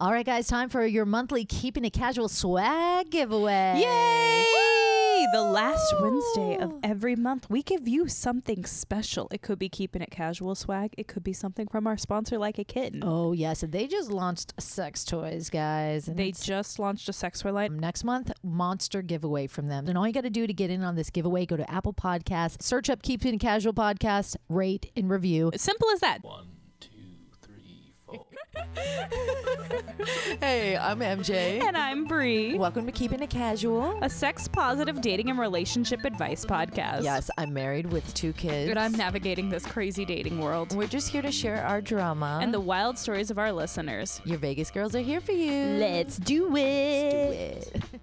All right, guys, time for your monthly Keeping It Casual swag giveaway. Yay! The last Wednesday of every month, we give you something special. It could be keeping it casual swag. It could be something from our sponsor, like a kitten. Oh, yes. And they just launched sex toys, guys. And They just launched a sex toy line. next month monster giveaway from them and all you got to do to get in on this giveaway go to apple Podcasts, search up keeping it casual podcast rate and review Simple as that. One, two, three, four. Hey i'm mj And I'm Bree, welcome to keeping it casual a sex positive dating and relationship advice podcast. yes i'm married with two kids And I'm navigating this crazy dating world we're just here to share our drama and the wild stories of our listeners. your vegas girls are here for you Let's do it. do it.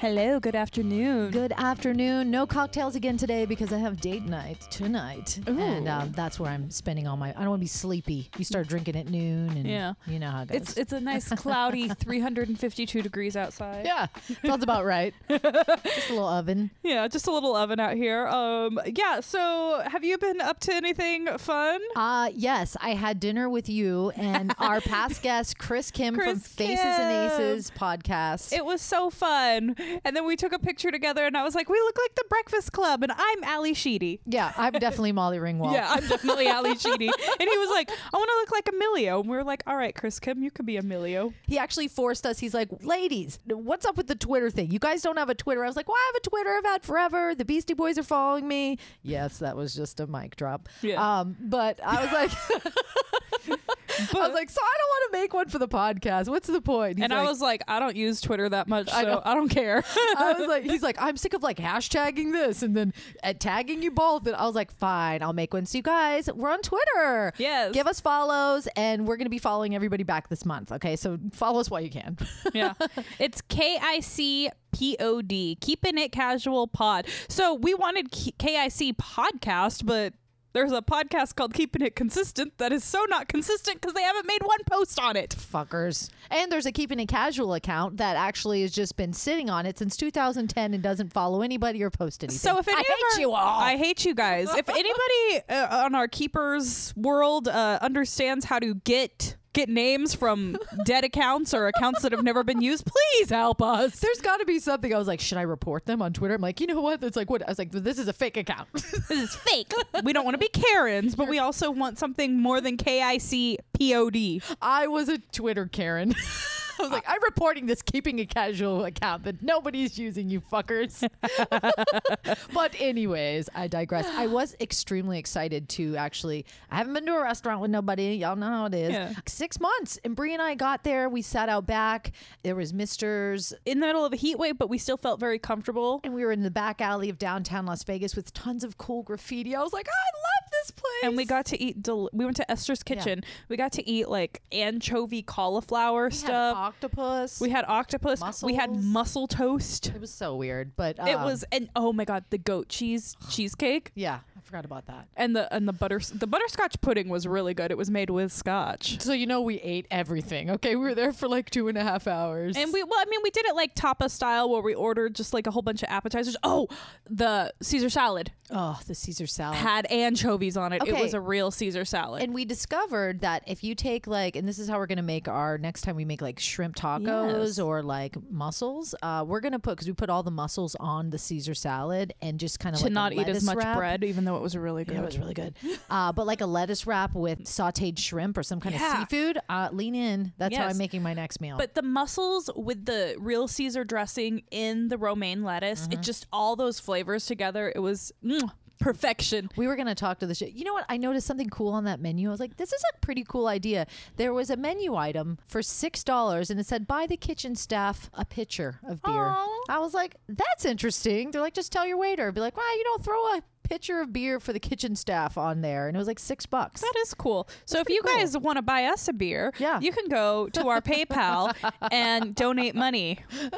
Hello, good afternoon. Good afternoon. No cocktails again today because I have date night tonight, and Ooh. um, that's where I'm spending all my. I don't want to be sleepy. You start drinking at noon, and Yeah. you know how it goes. It's it's a nice cloudy 352 degrees outside. yeah, sounds about right. Just a little oven. Yeah, just a little oven out here. Um, yeah. So, have you been up to anything fun? Uh yes, I had dinner with you and our past guest Chris Kim from Chris Faces and Aces podcast. It was so fun, and then we took a picture together, and I was like, "We look like the Breakfast Club," and I'm Ally Sheedy. yeah, I'm definitely Molly Ringwald. Yeah, I'm definitely Ally Sheedy. And he was like, "I want to look like Emilio," and we were like, "All right, Chris Kim, you could be Emilio." He actually forced us. He's like, ladies, what's up with the Twitter thing? You guys don't have a Twitter. I was like, well, I have a Twitter. I've had forever. The Beastie Boys are following me. Yes, that was just a mic drop. Yeah. Um, but I was like, I was like, so I don't want to make one for the podcast. What's the point? He's and I was like, "I don't use Twitter that much, I know. so I, don't care." I was like, he's like, I'm sick of like hashtagging this and then uh, tagging you both. And I was like, fine, I'll make one. So you guys, we're on Twitter. Yes. Give us follows and we're going to be following everybody back this month. Okay. So follow us while you can. yeah. It's K I C P O D, keeping it casual pod. So we wanted K I C podcast, but there's a podcast called Keeping It Consistent that is so not consistent because they haven't made one post on it. Fuckers. And there's a Keeping It Casual account that actually has just been sitting on it since 2010 and doesn't follow anybody or post anything. So if any I hate our- you all. I hate you guys. If anybody uh, on our keepers world uh, understands how to get get names from dead accounts or accounts that have never been used, please help us. there's got to be something. I was like, should I report them on Twitter? I'm like, you know what? It's like, what? I was like, this is a fake account. This is fake. we don't want to be Karens, but we also want something more than K I C P O D. I was a Twitter Karen. I was like, I'm reporting this keeping a casual account that nobody's using, you fuckers. but anyways, I digress. I was extremely excited to actually. I haven't been to a restaurant with nobody. Y'all know how it is. Yeah. Six months, and Brie and I got there. We sat out back. There was Mister's, In the middle of a heat wave, but we still felt very comfortable. and we were in the back alley of downtown Las Vegas with tons of cool graffiti. I was like, I love this place. And we got to eat. Del- we went to Esther's Kitchen. We got to eat like anchovy cauliflower We stuff. Octopus. we had octopus. We had mussel toast. it was so weird, but it um, was and oh my god, the goat cheese cheesecake Yeah, forgot about that. and the and the butter the butterscotch pudding was really good. It was made with scotch. So you know we ate everything. Okay, we were there for like two and a half hours. And we, well, I mean, we did it like tapa style, where we ordered just like a whole bunch of appetizers. Oh, the Caesar salad oh, the Caesar salad. had anchovies on it. It was a real Caesar salad. and we discovered that if you take like, and this is how we're gonna make our next time we make like shrimp tacos Yes. or like mussels, uh, we're gonna put because we put all the mussels on the Caesar salad and just kind of to like not eat as much wrap. bread, even though it was really good. Yeah, it was really good. Uh, but like a lettuce wrap with sautéed shrimp or some kind Yeah. of seafood. Uh, lean in. That's how Yes. I'm making my next meal. But the mussels with the real Caesar dressing in the romaine lettuce, Mm-hmm. it just all those flavors together. It was mm, perfection. We were going to talk to the show. You know what? I noticed something cool on that menu. I was like, this is a pretty cool idea. There was a menu item for $6 and it said, buy the kitchen staff a pitcher of beer. Aw. I was like, that's interesting. They're like, just tell your waiter. Be like, well, you don't throw a pitcher of beer for the kitchen staff on there. And it was like six bucks. That is cool. So if you cool. guys want to buy us a beer, Yeah. you can go to our PayPal and donate money.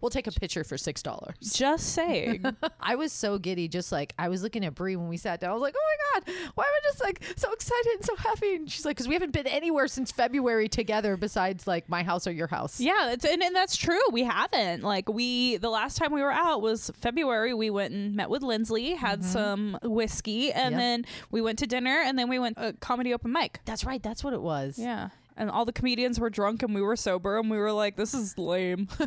We'll take a pitcher for $6. Just saying. I was so giddy, just like I was looking at Brie when we sat down. I was like, "Oh my god, why am I just like so excited and so happy?" And she's like, "Because we haven't been anywhere since February together, besides like my house or your house." Yeah, it's, and, and that's true. We haven't. Like we, the last time we were out was February. We went and met with Lindsley, had mm-hmm. some whiskey, and Yep. then we went to dinner, and then we went a comedy open mic. That's right. That's what it was. Yeah, and all the comedians were drunk and we were sober and we were like, this is lame.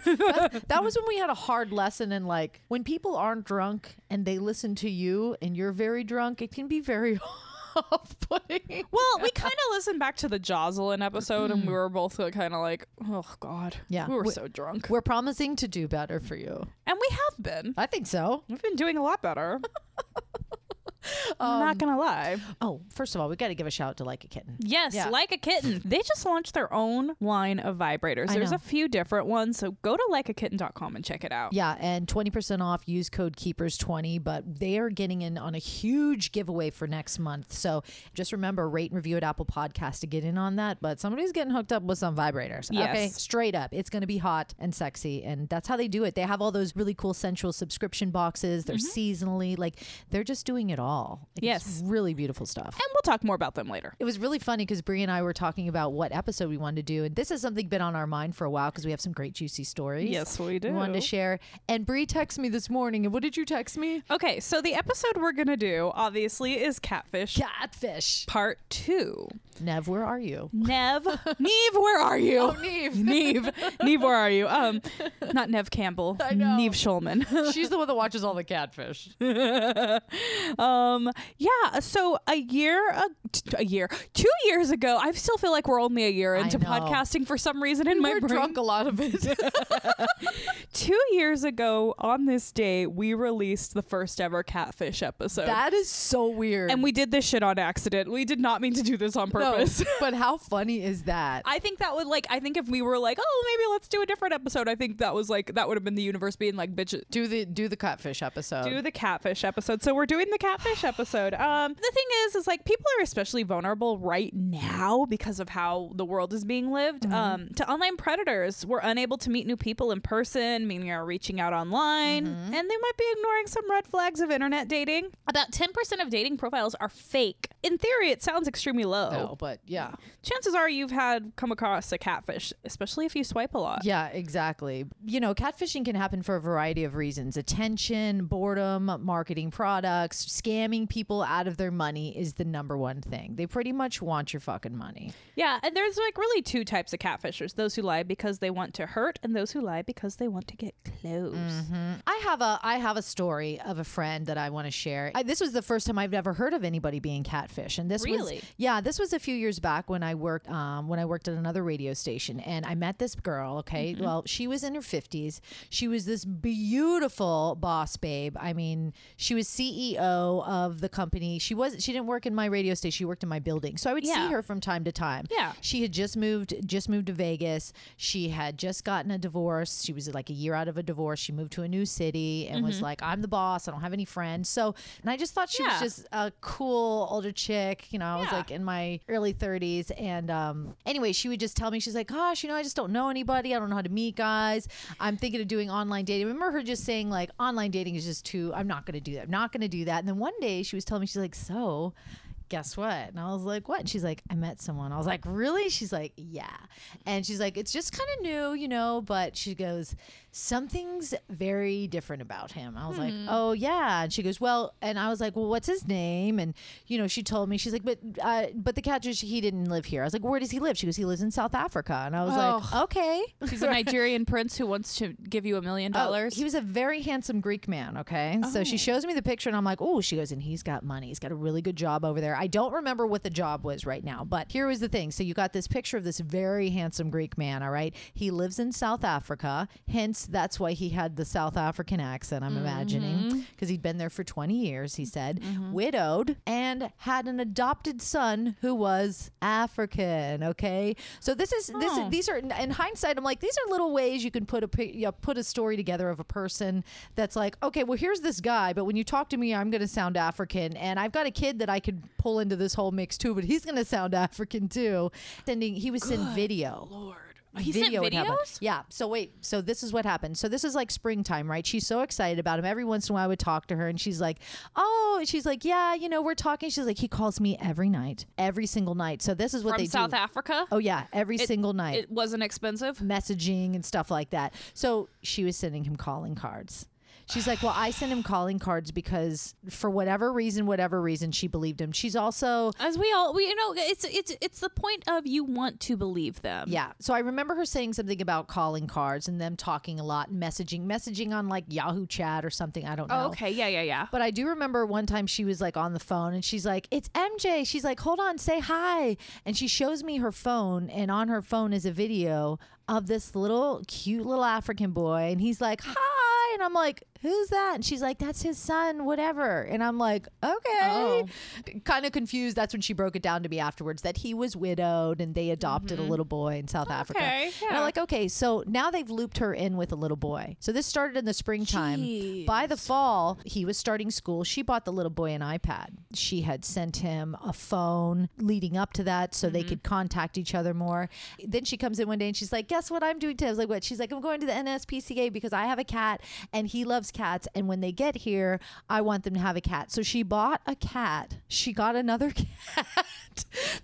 That was when we had a hard lesson in like when people aren't drunk and they listen to you and you're very drunk, it can be very off-putting. well, we kind of listened back to the Jocelyn episode and we were both kind of like, oh God. Yeah. We were We- so drunk. We're promising to do better for you. And we have been. I think so. We've been doing a lot better. I'm Um, not gonna lie. Oh, first of all, we got to give a shout out to Like a Kitten. Yes, Yeah. like a kitten. They just launched their own line of vibrators. I There's know. a few different ones, so go to likeakitten.com and check it out. Yeah, and 20% off, use code KEEPERS20, but they are getting in on a huge giveaway for next month. So just remember, rate and review at Apple Podcast to get in on that. But somebody's getting hooked up with some vibrators. Yes. Okay, straight up. It's going to be hot and sexy. And that's how they do it. They have all those really cool sensual subscription boxes. They're seasonally, like, they're just doing it all. Like, it's Yes. really beautiful stuff. And we'll talk more about them later. It was really funny because Brie and I were talking about what episode we wanted to do, and this is something been on our mind for a while because we have some great juicy stories. Yes, we do. We wanted to share. And Brie texted me this morning, and what did you text me? Okay, so the episode we're gonna do, obviously, is Catfish Catfish. Part Two. Nev, where are you? Nev, Neve, where are you? Oh, Neve. Neve, Neve, where are you? Um, not Neve Campbell. I know. Neve Schulman. She's the one that watches all the catfish. um, Um, yeah. So a year, a, a year, two years ago, I still feel like we're only a year into know. podcasting for some reason in my We're brain. drunk a lot of it. Two years ago on this day, we released the first ever catfish episode. that is so weird. and we did this shit on accident. We did not mean to do this on No, purpose. but how funny is that? I think that would like I think if we were like, oh, maybe let's do a different episode, I think that was like that would have been the universe being like, bitch, do the do the catfish episode. do the catfish episode. So we're doing the catfish episode. Um, the thing is, is like people are especially vulnerable right now because of how the world is being lived. Mm-hmm. Um, to online predators, we're unable to meet new people in person, meaning are reaching out online, Mm-hmm. and they might be ignoring some red flags of internet dating. About ten percent of dating profiles are fake. In theory, it sounds extremely low. no, but yeah. Chances are you've had come across a catfish, especially if you swipe a lot. Yeah, exactly. You know, catfishing can happen for a variety of reasons. Attention, boredom, marketing products, scamming people out of their money is the number one thing. They pretty much want your fucking money. Yeah, and there's like really two types of catfishers: those who lie because they want to hurt, and those who lie because they want to get close. I have a I have a story of a friend that I want to share. I, this was the first time I've ever heard of anybody being catfish, and this was Really? yeah, this was a few years back when I worked um, when I worked at another radio station, and I met this girl. Okay, Mm-hmm. well, she was in her fifties. She was this beautiful boss babe. I mean, she was CEO of the company. She was she didn't work in my radio station. She worked in my building, so I would Yeah. see her from time to time. Yeah. She had just moved just moved to Vegas. She had just gotten a divorce. She was like a year out of a divorce. She moved to a new city and was like, I'm the boss. I don't have any friends. So, and I just thought she Yeah. was just a cool older chick. You know, I was like in my early 30s. And um, anyway, she would just tell me, she's like, gosh, you know, I just don't know anybody. I don't know how to meet guys. I'm thinking of doing online dating. I remember her just saying, like, online dating is just too, I'm not going to do that. I'm not going to do that. And then one day she was telling me, she's like, so, guess what? And I was like, what? And she's like, I met someone. I was like, really? She's like, yeah. And she's like, it's just kind of new, you know, but she goes, something's very different about him. I was like, oh, yeah. And she goes, well, and I was like, well, what's his name? And, you know, she told me, she's like, but, uh, but the cat just, he didn't live here. I was like, where does he live? She goes, he lives in South Africa. And I was like, okay. He's a Nigerian prince who wants to give you a million dollars. he was a very handsome Greek man. Okay, so she shows me the picture, and I'm like, oh, she goes, and he's got money. He's got a really good job over there. I don't remember what the job was right now, but here was the thing. So you got this picture of this very handsome Greek man. All right, he lives in South Africa. Hence, that's why he had the South African accent. I'm imagining mm-hmm. because he'd been there for 20 years. He said, mm-hmm. widowed, and had an adopted son who was African. Okay, so this is this is, Oh. these are in hindsight. I'm like, these are little ways you can put a you know, put a story together of a person that's like, okay, well, here's this guy, but when you talk to me, I'm going to sound African, and I've got a kid that I could pull into this whole mix too, but he's going to sound African too. Sending, he was sending video. Lord. He sent videos? Yeah. So wait. So this is what happened. So this is like springtime, right? She's so excited about him. Every once in a while, I would talk to her, and she's like, "Oh," she's like, "Yeah, you know, we're talking." She's like, "He calls me every night, every single night." So this is what they do. From they South do. Africa? Oh yeah, every It- single night It wasn't expensive. messaging and stuff like that. So she was sending him calling cards. She's like, well, I sent him calling cards because for whatever reason, whatever reason, she believed him. She's also As we all, we you know, it's it's it's the point of you want to believe them. Yeah. So I remember her saying something about calling cards and them talking a lot, messaging, messaging on like Yahoo chat or something. I don't oh, know. Oh, okay. Yeah. Yeah. Yeah. But I do remember one time she was like on the phone and she's like, It's MJ. She's like, Hold on, say hi. And she shows me her phone, and on her phone is a video of this little cute little African boy. And he's like, Hi. And I'm like, Who's that? And she's like, That's his son, whatever. And I'm like, Okay. Oh. Kind of confused. That's when she broke it down to me afterwards that he was widowed and they adopted a mm-hmm. little boy in South oh, Africa. Okay, And yeah. I'm like, Okay, so now they've looped her in with a little boy. So this started in the springtime. By the fall, he was starting school. She bought the little boy an iPad. She had sent him a phone leading up to that so they mm-hmm. could contact each other more. Then she comes in one day and she's like, Guess what I'm doing today? I was like, What? She's like, I'm going to the NSPCA because I have a cat and he loves cats. And when they get here, I want them to have a cat. So she bought a cat. She got another cat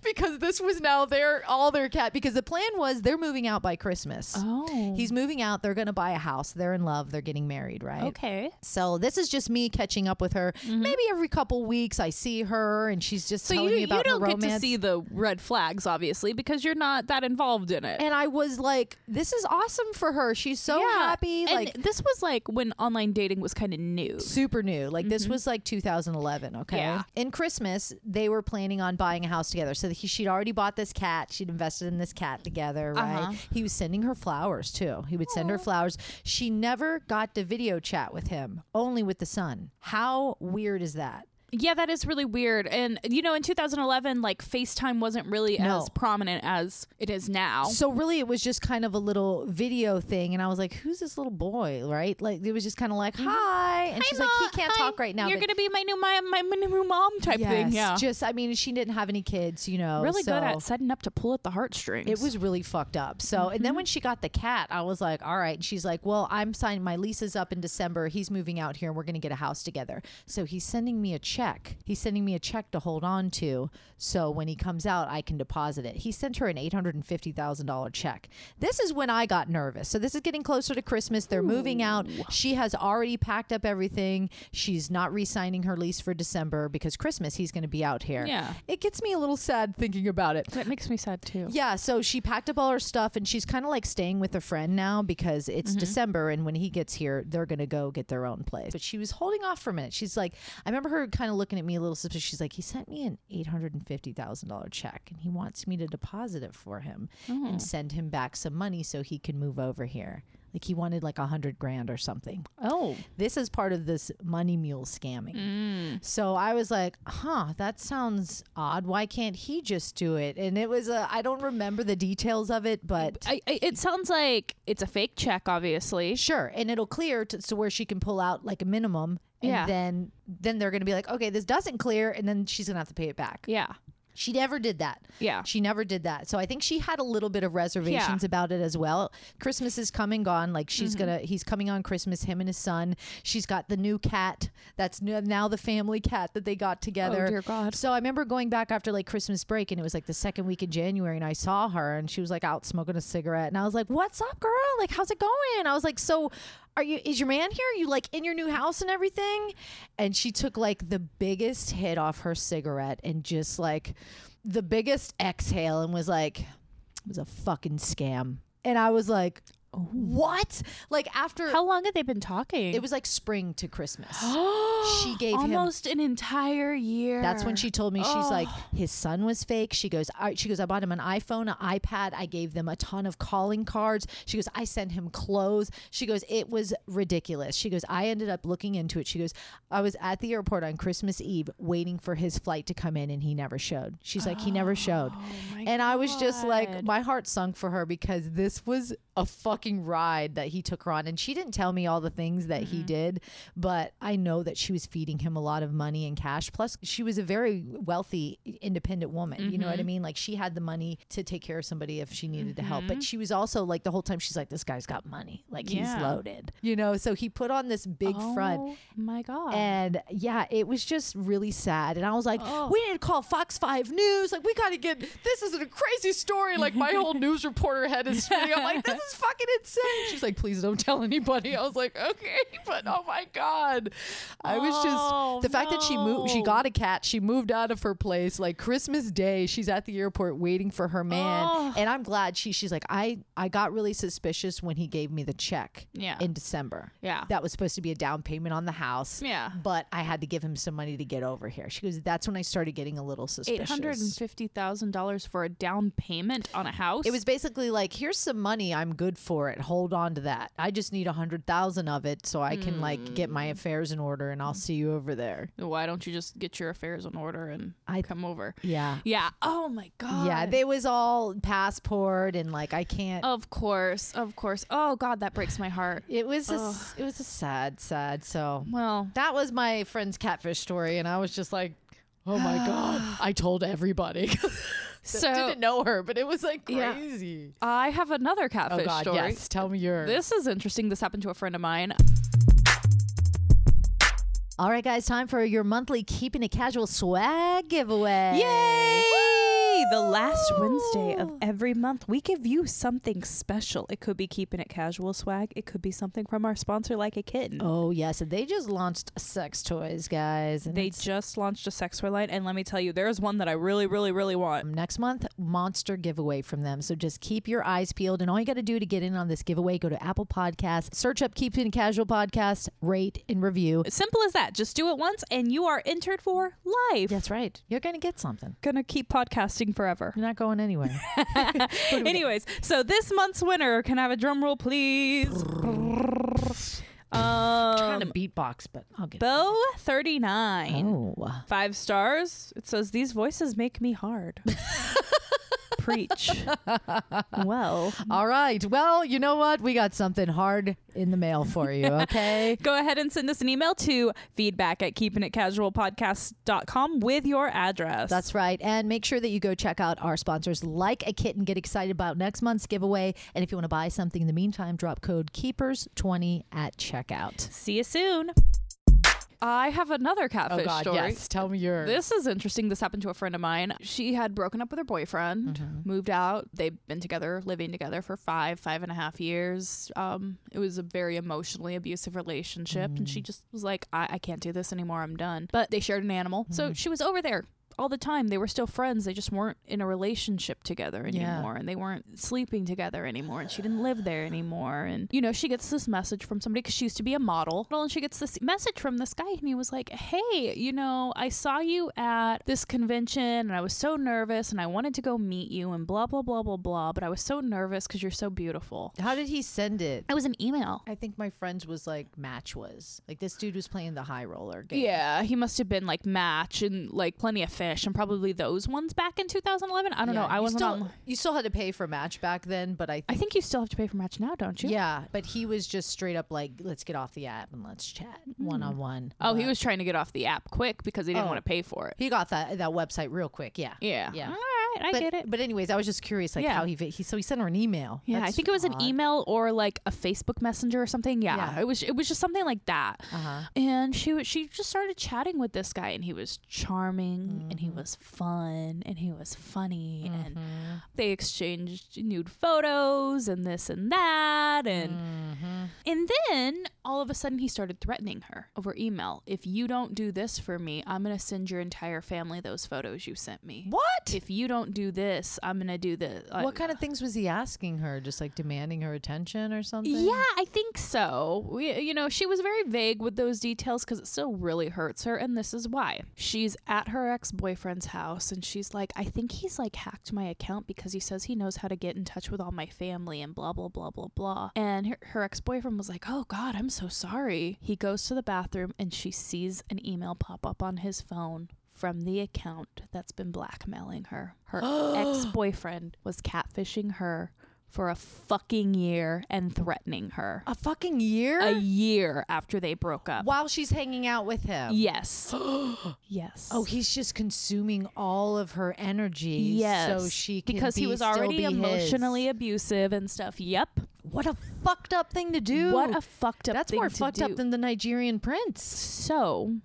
because this was now their all their cat because the plan was they're moving out by Christmas. Oh. He's moving out. They're going to buy a house. They're in love. They're getting married, right? okay. So this is just me catching up with her. Mm-hmm. Maybe every couple weeks I see her and she's just So telling you me you don't her get to see the red flags, obviously, because you're not that involved in it. and I was like, this is awesome for her. She's so Yeah. happy. And like this was like when online dating was kind of new. super new. Like this was like 2011. Okay. Mm-hmm. Yeah. In Christmas, they were planning on buying a house together. So he, she'd already bought this cat. She'd invested in this cat together. Right. Uh-huh. He was sending her flowers too. He would send her flowers. She never got to video chat with him. Only with the son. How weird is that? Yeah, that is really weird. And you know, in 2011, like FaceTime wasn't really No. as prominent as it is now. So really, it was just kind of a little video thing, and I was like, "Who's this little boy?" Right? Like it was just kind of like, mm-hmm. "Hi," and she's like, "He can't talk right now." You're but gonna be my new my, my new mom type thing. yes, Yeah, Just, I mean, she didn't have any kids, you know. really good at setting up to pull at the heartstrings. It was really fucked up. So, and then mm-hmm. when she got the cat, I was like, "All right." And she's like, "Well, I'm signing. My lease is up in December. He's moving out here, and we're gonna get a house together." So he's sending me a check. He's sending me a check to hold on to, so when he comes out, I can deposit it. He sent her an eight hundred and fifty thousand dollar check. This is when I got nervous. So this is getting closer to Christmas. They're moving out. She has already packed up everything. She's not re-signing her lease for December because Christmas he's going to be out here. Yeah. It gets me a little sad thinking about it. that makes me sad too. Yeah, so she packed up all her stuff and she's kind of like staying with a friend now because it's Mm-hmm. December and when he gets here, they're going to go get their own place. But she was holding off for a minute. She's like, I remember her kind of looking at me a little suspicious. She's like, he sent me an $850,000 check and he wants me to deposit it for him Oh. and send him back some money so he can move over here. Like he wanted like a hundred grand or something. Oh, This is part of this money mule scamming. Mm. So I was like, huh, that sounds odd. Why can't he just do it? And it was a, I don't remember the details of it, but I, I, it sounds like it's a fake check, obviously. sure. And it'll clear to, to where she can pull out like a minimum. And then, then they're going to be like, okay, this doesn't clear. And then she's going to have to pay it back. Yeah, She never did that. yeah. She never did that. So I think she had a little bit of reservations about it as well. Christmas is coming gone. Like she's Mm-hmm. gonna, he's coming on Christmas. Him and his son. She's got the new cat. That's now the family cat that they got together. Oh, dear God. So I remember going back after like Christmas break, and it was like the second week in January, and I saw her, and she was like out smoking a cigarette, and I was like, "What's up, girl? Like, how's it going?" I was like, "So." Are you is your man here? Are you like in your new house and everything? And she took like the biggest hit off her cigarette and just like the biggest exhale and was like, it was a fucking scam. And I was like, Oh. what? Like after How long had they been talking? it was like spring to Christmas. she gave him almost an entire year. that's when she told me she's like Oh. his son was fake. She goes, I, she goes, I bought him an iPhone, an iPad. I gave them a ton of calling cards. She goes, I sent him clothes. She goes, it was ridiculous. She goes, I ended up looking into it. She goes, I was at the airport on Christmas Eve waiting for his flight to come in, and he never showed. She's like, he never showed. Oh And I was just like, my heart sunk for her because this was a fucking ride that he took her on. And she didn't tell me all the things that Mm-hmm. he did, but I know that she was feeding him a lot of money and cash. Plus, she was a very wealthy, independent woman. You know what I Mm-hmm. mean? Like, she had the money to take care of somebody if she needed to help. Mm-hmm. But she was also like, the whole time, she's like, this guy's got money. Like, he's loaded. You know? So he put on this big front. Oh my god. And yeah, it was just really sad. And I was like, Oh. we need to call Fox 5 News. Like, we got to get this is a crazy story. Like, my whole news reporter head is spinning. I'm like, this was fucking insane. She's like, please don't tell anybody. I was like, okay, but oh my god, I was Oh, just the fact that she moved. She got a cat. She moved out of her place like Christmas Day. She's at the airport waiting for her man, Oh. and I'm glad she. She's like, I I got really suspicious when he gave me the check Yeah. in December. Yeah. that was supposed to be a down payment on the house. Yeah. but I had to give him some money to get over here. She goes, that's when I started getting a little Eight suspicious. hundred and fifty thousand dollars for a down payment on a house. It was basically like, here's some money. I'm good for it. Hold on to that. I just need a hundred thousand of it so I can like get Hmm. my affairs in order, and I'll see you over there. Why don't you just get your affairs in order and I- come over? Yeah. Yeah. Oh my god. Yeah, they was all passport and like I can't. Of course, of course. Oh god, that breaks my heart. It was a, it was a sad, sad. So Well, that was my friend's catfish story, and I was just like, oh my god! I told everybody. so didn't know her, but it was like Yeah. crazy. I have another catfish Oh catfish god, story. yes. Tell me yours. This is interesting. This happened to a friend of mine. All right, guys, time for your monthly keeping it casual swag giveaway. Yay! The last Wednesday of ah. every month, we give you something special. It could be keeping it casual swag. It could be something from our sponsor, like a kitten. Oh yes, and they just launched sex toys, guys. And They it's- just launched a sex toy line, and let me tell you, there's one that I really, really, really want. Um, next month monster giveaway from them. So just keep your eyes peeled, and all you got to do to get in on this giveaway, go to Apple Podcasts, search up Keeping It Casual Podcast, rate and review. Simple as that. Just do it once, and you are entered for life. That's right. You're gonna get something. Gonna keep podcasting forever. You're not going anywhere. Anyways, so this month's winner, can I have a drum roll, please? trying to Um, beatbox, but I'll get. Bo Thirty Nine, five stars. It says these voices make me hard. Preach. well, all right. Well, you know what? We got something hard in the mail for you. Okay. go ahead and send us an email to feedback at keepingitcasualpodcast.com with your address. That's right. And make sure that you go check out our sponsors like a kitten. Get excited about next month's giveaway. And if you want to buy something in the meantime, drop code KEEPERS20 at checkout. See you soon. I have another catfish story. Oh, yes. Tell me yours. This is interesting. This happened to a friend of mine. She had broken up with her boyfriend, Mm-hmm. moved out. They've been together, living together for five, five and a half years. Um, it was a very emotionally abusive relationship, and Mm. she just was like, I-, "I can't do this anymore. I'm done." But they shared an animal, so Mm. she was over there all the time. They were still friends. They just weren't in a relationship together Yeah. anymore, and they weren't sleeping together anymore. And she didn't live there anymore. And you know, she gets this message from somebody because she used to be a model, and she gets this message from this guy, and he was like, "Hey, you know, I saw you at this convention, and I was so nervous, and I wanted to go meet you, and blah blah blah blah blah, but I was so nervous because you're so beautiful." How did he send it? It was an email. I think my friends was like Match was. Like this dude was playing the high roller game. Yeah, he must have been like Match and like Plenty of And probably those ones back in 2011. I don't know. I wasn't still, on. You still had to pay for Match back then, but I I think. think you still have to pay for Match now, don't you? Yeah, but he was just straight up like, let's get off the app and let's chat one on one. Oh, he was trying to get off the app quick because he didn't Oh. want to pay for it. He got that that website real quick. Yeah. Yeah. Yeah. All right, I but, get it. But anyways, I was just curious, like Yeah. how he, he so he sent her an email. Yeah, I think it was an email or like a Facebook Messenger or something. Yeah, Yeah. it was. It was just something like that. Uh-huh. And she was. She just started chatting with this guy, and he was charming, and Mm-hmm. he was fun, and he was funny, and they exchanged nude photos and this and that, and Mm-hmm. and then all of a sudden he started threatening her over email. If you don't do this for me, I'm gonna send your entire family those photos you sent me. What? If you don't do this, I'm gonna do this. Uh, what kind of things was he asking her? Just like demanding her attention or something? Yeah, I think so. We, you know, she was very vague with those details because it still really hurts her, and this is why. She's at her ex boyfriend's house, and she's like, I think he's like hacked my account because he says he knows how to get in touch with all my family and blah, blah, blah, blah, blah. And her, her ex boyfriend was like, Oh God, I'm so sorry. He goes to the bathroom, and she sees an email pop up on his phone. From the account that's been blackmailing her. Her ex boyfriend was catfishing her for a fucking year and threatening her. A fucking year? A year after they broke up. While she's hanging out with him. Yes. yes. Oh, he's just consuming all of her energy. yes. So she can because he was already be emotionally his. abusive and stuff. Yep. What a fucked up thing to do. What a fucked up That's more fucked do. up than the Nigerian prince. So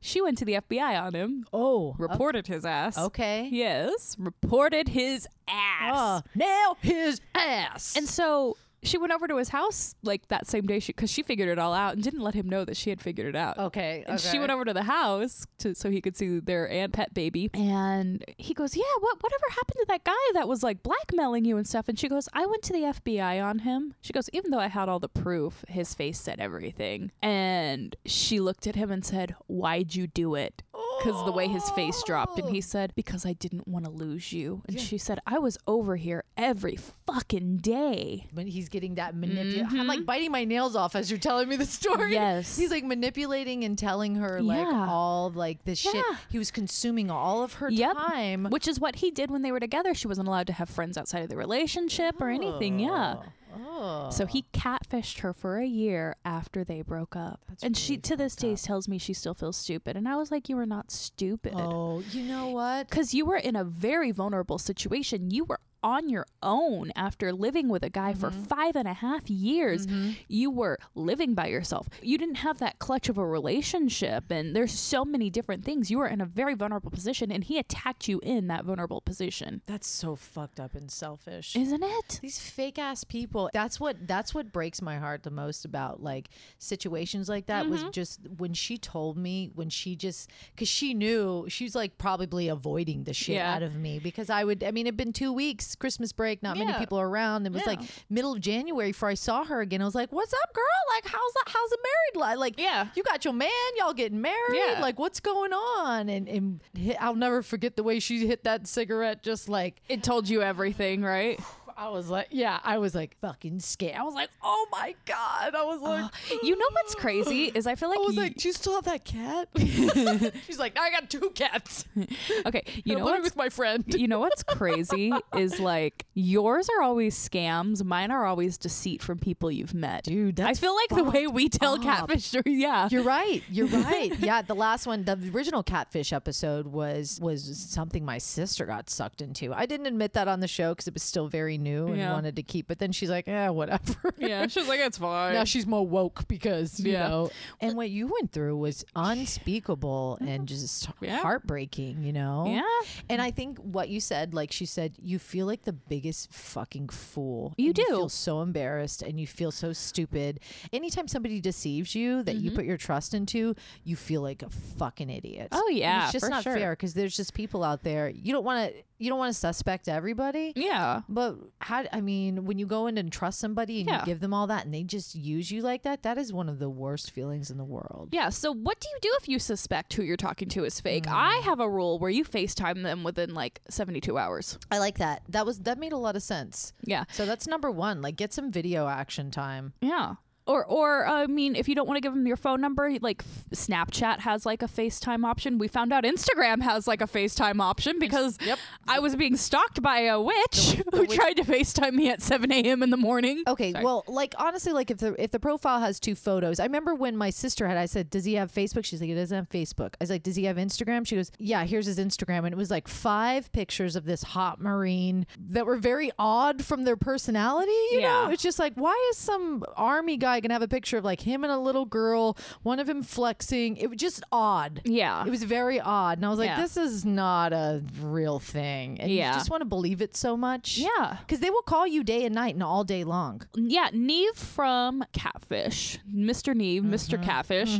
She went to the FBI on him, Oh, reported his ass. okay. Yes, reported his ass. Uh, nail his ass. And so she went over to his house like that same day because she, figured it all out and didn't let him know that she had figured it out. okay, And she went over to the house to so he could see their aunt pet baby. And he goes, Yeah, what whatever happened to that guy that was like blackmailing you and stuff? And she goes, I went to the FBI on him. She goes, even though I had all the proof, his face said everything. And she looked at him and said, Why'd you do it? Oh, Because the way his face dropped, and he said, Because I didn't want to lose you. And she said, I was over here every fucking day. when he's getting that manipulate. I'm like biting my nails off as you're telling me the story. Mm-hmm. Yes. He's like manipulating and telling her like Yeah. all like this shit. Yeah. He was consuming all of her time. Which is what he did when they were together. She wasn't allowed to have friends outside of the relationship or anything. Yeah. Oh. So he catfished her for a year after they broke up. and she to this day tells me she still feels stupid. And I was like, You were not stupid. Oh, you know what? Because you were in a very vulnerable situation. You were on your own after living with a guy for Mm-hmm. five and a half years. You were living by yourself. You didn't have that clutch of a relationship. And there's so many different things. You were in a very vulnerable position, and he attacked you in that vulnerable position. That's so fucked up and selfish. Isn't it? these fake ass people that's what that's what breaks my heart the most about like situations like that was Mm-hmm. just when she told me when she just because she knew she's like probably avoiding the shit Yeah. out of me because i would i mean it'd been two weeks christmas break not many people are around. It was like middle of january before i saw her again. I was like what's up girl? Like how's that how's the married life like Yeah. you got your man y'all getting married? Yeah. like what's going on? And, and i'll never forget the way she hit that cigarette just like It told you everything, right? I was like, yeah, I was like fucking scared. I was like, oh my god. I was like, uh, You know what's crazy is I feel like I was you- like, do you still have that cat? She's like, I got two cats. okay, you know what's with my friend. you know what's crazy is like yours are always scams, mine are always deceit from people you've met. Dude, I feel like the way we tell up. catfish yeah. You're right. You're right. Yeah, the last one, the original catfish episode was was something my sister got sucked into. I didn't admit that on the show because it was still very new and Yeah. wanted to keep. But then she's like, yeah, whatever. yeah, she was like, it's fine. now she's more woke because you Yeah. know. And what you went through was unspeakable and just Yeah. heartbreaking. You know. yeah. And I think what you said, like she said, you feel like the biggest fucking fool. You And do. feel so embarrassed and you feel so stupid. Anytime somebody deceives you that you put your trust into, you feel like a fucking idiot. Mm-hmm. Oh, And yeah, it's just for not sure. fair because there's just people out there. You don't want to. You don't want to suspect everybody. Yeah. But how? I mean, when you go in and trust somebody and Yeah. you give them all that and they just use you like that, that is one of the worst feelings in the world. Yeah. So, what do you do if you suspect who you're talking to is fake? Mm. I have a rule where you FaceTime them within like 72 hours. I like that. That was that made a lot of sense. Yeah. So that's number one. Like, get some video action time. Yeah. Or, or I mean, if you don't want to give them your phone number, like Snapchat has like a FaceTime option. We found out Instagram has like a FaceTime option because Yep. I was being stalked by a witch who witch- tried to FaceTime me at 7 a.m. in the morning. Okay, Sorry. well, like honestly, like if the if the profile has two photos, I remember when my sister had, I said, "Does he have Facebook?" She's like, "He doesn't have Facebook." I was like, "Does he have Instagram?" She goes, "Yeah, here's his Instagram," and it was like five pictures of this hot marine that were very odd from their personality. You know, it's just like, why is some army guy gonna have a picture of like him and a little girl, one of him flexing? It was just odd. Yeah. It was very odd, and I was like, Yeah. "This is not a real thing," and Yeah. you just want to believe it so much. Yeah. Because they will call you day and night and all day long. Yeah, Neve from Catfish, Mr. Neve, Mr. Catfish,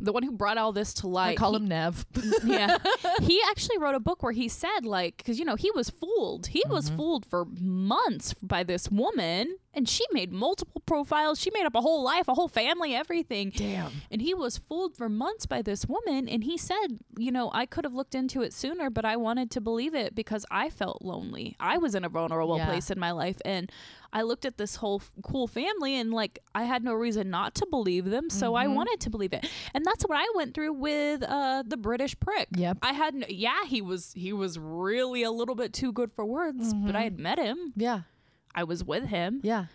the one who brought all this to light. I call him Nev. yeah. He actually wrote a book where he said, like, because, you know, he was fooled. He was Mm-hmm. fooled for months by this woman, and she made multiple profiles. She made up a whole life, a whole family, everything. Damn. And he was fooled for months by this woman. And he said, you know, I could have looked into it sooner, but I wanted to believe it because I felt lonely. I was in a vulnerable Yeah. place in my life. And I looked at this whole f- cool family and like I had no reason not to believe them. So I wanted to believe it. And that's what I went through with uh, the British prick. Yep. I had, no, yeah, he was, he was really a little bit too good for words, but I had met him. Yeah. I was with him. Yeah.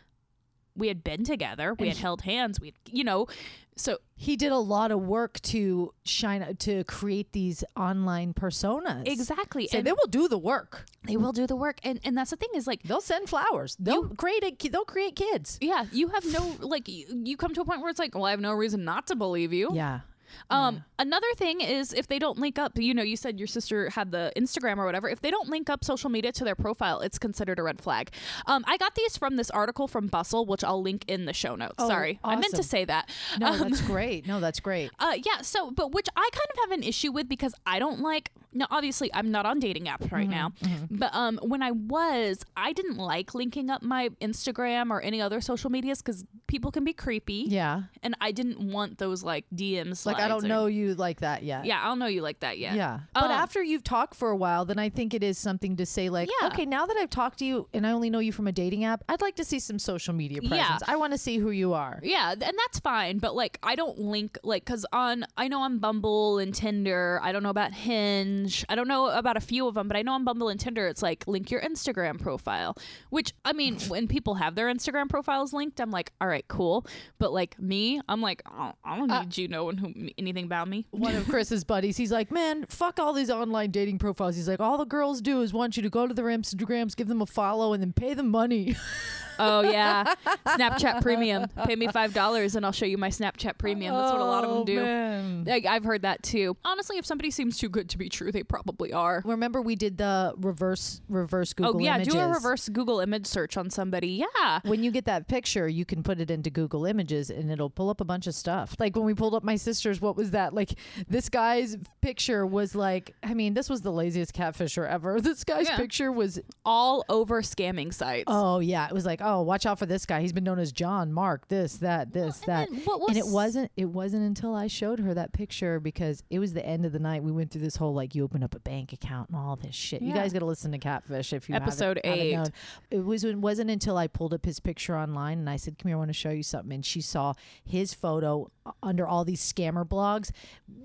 We had been together. We And had he- held hands. We, you know, so He did a lot of work to shine to create these online personas. Exactly. So and they will do the work. they will do the work. And and that's the thing is like They'll send flowers. They'll create a, they'll create kids. yeah, you have no like you, you come to a point where it's like, well, I have no reason not to believe you. Yeah. Um, another thing is if they don't link up, you know, you said your sister had the Instagram or whatever. If they don't link up social media to their profile, it's considered a red flag. Um, I got these from this article from Bustle, which I'll link in the show notes. Oh, Sorry, I meant to say that. No, Um, that's great. No, that's great. uh, yeah. So, but which I kind of have an issue with because I don't like. Now, obviously, I'm not on dating apps Mm-hmm, right now, but um, when I was, I didn't like linking up my Instagram or any other social medias because people can be creepy. Yeah. And I didn't want those like DMs. Like I don't or- know you like that yet. Yeah, I don't know you like that yet. Yeah. But Um, after you've talked for a while, then I think it is something to say like, Yeah. okay, now that I've talked to you and I only know you from a dating app, I'd like to see some social media Yeah. presence. I want to see who you are. Yeah, and that's fine, but like I don't link like cuz on I know on Bumble and Tinder, I don't know about Hinge. I don't know about a few of them, but I know on Bumble and Tinder it's like link your Instagram profile, which I mean, when people have their Instagram profiles linked, I'm like, "All right, cool." But like me, I'm like, "Oh, I don't uh, need you knowing who, anything about me." One of Chris's buddies, he's like, man, fuck all these online dating profiles. He's like, all the girls do is want you to go to their Instagrams, give them a follow, and then pay them money. Oh yeah, Snapchat Premium. Pay me five dollars and I'll show you my Snapchat Premium. That's what a lot of them Oh, do. man. Like, I've heard that too. Honestly, if somebody seems too good to be true, they probably are. Remember we did the reverse reverse oh, Google oh yeah, images. do a reverse Google image search on somebody. Yeah. when you get that picture, you can put it into Google Images and it'll pull up a bunch of stuff. Like when we pulled up my sister's, what was that? Like this guy's picture was like, I mean, this was the laziest catfisher ever. This guy's Yeah. picture was, All over scamming sites. oh yeah, it was like, oh, watch out for this guy. He's been known as John, Mark, this, that, this, that. and then what and it wasn't. It wasn't until I showed her that picture because it was the end of the night. We went through this whole like you open up a bank account and all this shit. You guys got to listen to Catfish if you haven't- Episode haven't eight. known. It was it wasn't until I pulled up his picture online and I said, "Come here, I want to show you something." And she saw his photo under all these scammer blogs.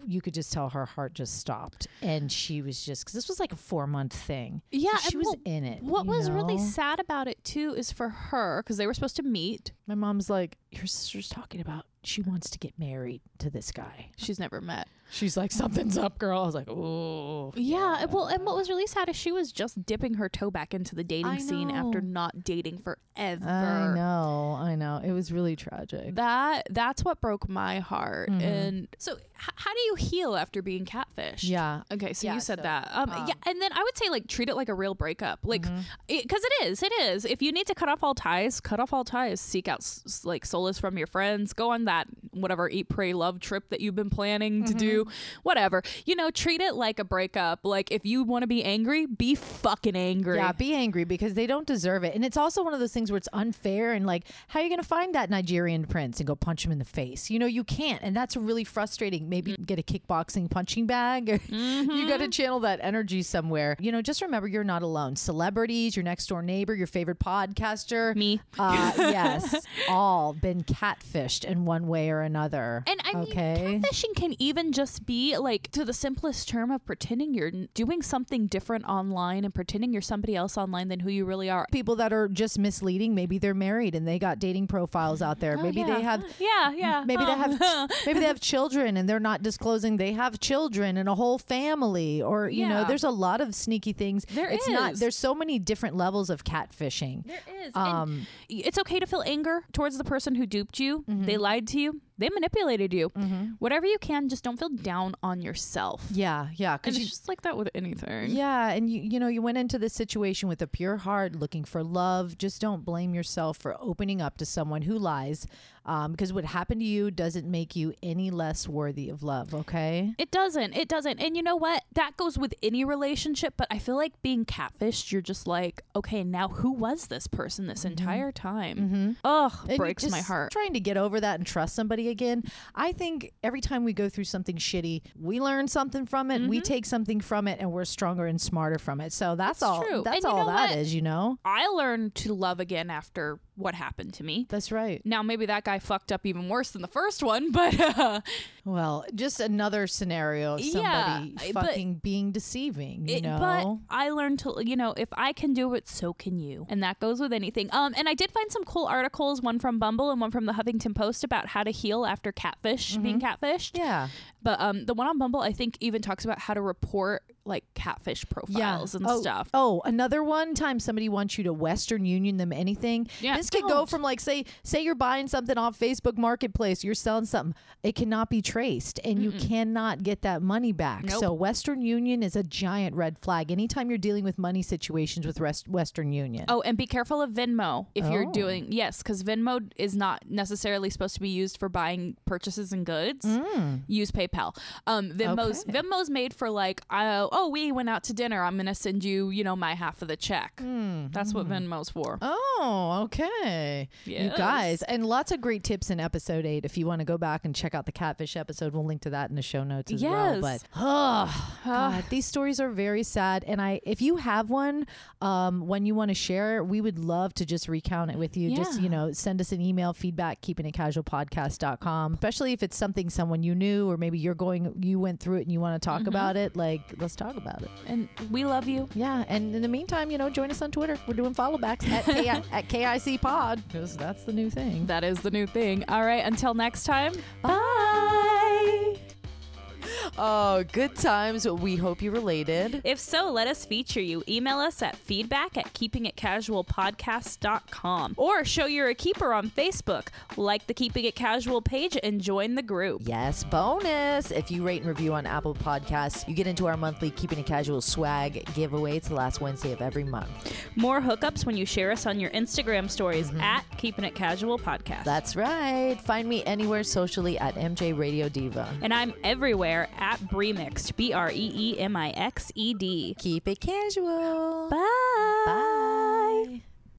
You could just tell her heart just stopped, and she was just because this was like a four month thing. Yeah, she was what- in it. What was really sad about it too is for her because they were supposed to meet. My mom's like, "Your sister's talking about she wants to get married to this guy." She's never met. She's like, "Something's up, girl." I was like, "Oh." Yeah, and well, and what was really sad is she was just dipping her toe back into the dating scene after not dating forever. I know, I know. It was really tragic. That that's what broke my heart. Mhm. And so, h- how do you heal after being catfished? Yeah. Okay, so Yeah, you said so, that. Um, um, yeah, and then I would say like treat it like a real breakup, like because it is, it is. If you need to cut off all ties, cut off all ties. Seek out s- s- like solace from your friends. Go on that whatever eat, pray, love trip that you've been planning to do. Mm-hmm. Whatever you know, treat it like a breakup. Like if you want to be angry, be fucking angry. Yeah, be angry because they don't deserve it. And it's also one of those things where it's unfair and like, how are you going to find that Nigerian prince and go punch him in the face? You know, you can't. And that's really frustrating. Maybe mm. get a kickboxing punching bag. you mm-hmm. got to channel that energy somewhere. You know, just remember you're not alone. Celebrities, your next door neighbor, your favorite podcaster. Me. Uh, yes, all been catfished in one way or another. And I okay. mean, catfishing can even just be like to the simplest term of pretending you're doing something different online and pretending you're somebody else online than who you really are. people that are just misleading. Maybe they're married and they got dating profiles out there. Oh, maybe yeah. they have yeah, yeah. maybe they um, have maybe they have children and they're not disclosing they have children and a whole family or you know there's a lot of sneaky things There it's not there's so many different levels of catfishing There is. um it's okay to feel anger towards the person who duped you. Mm-hmm. They lied to you. They manipulated you. Whatever you can, just don't feel down on yourself. yeah yeah because it's you just like that with anything. yeah and you you know you went into this situation with a pure heart looking for love just don't blame yourself for opening up to someone who lies um, because what happened to you doesn't make you any less worthy of love okay It doesn't. It doesn't. And you know what? That goes with any relationship, but I feel like being catfished, you're just like, okay, now who was this person this entire time? mm-hmm. Ugh, And breaks my heart. Trying to get over that and trust somebody again. I think every time we go through something shitty, we learn something from it. We take something from it, and we're stronger and smarter from it. So that's, That's all. true. That's all know that is. what? You know. I learned to love again after what happened to me. That's right. Now maybe that guy fucked up even worse than the first one, but uh, Well, just another scenario of somebody but- fucking being deceiving. You it, know. but I learned to you know if I can do it, so can you, and that goes with anything. Um, and I did find some cool articles, one from Bumble and one from the Huffington Post about how to heal after catfish being catfished. yeah. But um, the one on Bumble, I think, even talks about how to report like catfish profiles and oh, stuff. Oh, another one time somebody wants you to Western Union them anything. Yeah, this could go don't. from like say say you're buying something off Facebook Marketplace, you're selling something, it cannot be traced, and you cannot get that money back. Nope. So Western Union is a giant red flag. Anytime you're dealing with money situations with rest, Western Union. Oh, and be careful of Venmo if you're Oh. doing yes, because Venmo is not necessarily supposed to be used for buying purchases and goods. Use PayPal. Um, Venmo's Mm. Okay. Venmo's made for like, uh, oh, we went out to dinner. I'm gonna send you, you know, my half of the check. Mm, That's what Venmo's for. Oh, okay. You guys, and lots of great tips in episode eight. If you want to go back and check out the catfish episode, we'll link to that in the show notes as well. Yes. But oh, God, these stories are very sad. And I, if you have one, um, when you want to share, we would love to just recount it with you. Just you know, send us an email feedback keeping it casual podcast.com. Especially if it's something someone you knew, or maybe you're going, you went through it and you want to talk about it. Like, let's talk about it. And we love you. Yeah, and in the meantime, you know, join us on Twitter. We're doing follow backs at, K- at KIC Pod because that's the new thing. That is the new thing. All right. Until next time. Bye. Oh, good times. We hope you related. If so, let us feature you. Email us at feedback at keepingitcasualpodcast.com or show you're a keeper on Facebook. Like the Keeping It Casual page and join the group. Yes, bonus. If you rate and review on Apple Podcasts, you get into our monthly Keeping It Casual swag giveaway. It's the last Wednesday of every month. More hookups when you share us on your Instagram stories mm-hmm. at Keeping It Casual Podcast. That's right. Find me anywhere socially at MJ Radio Diva. and I'm everywhere at Breemixed, B R E E M I X E D. Keep it casual. Bye. Bye.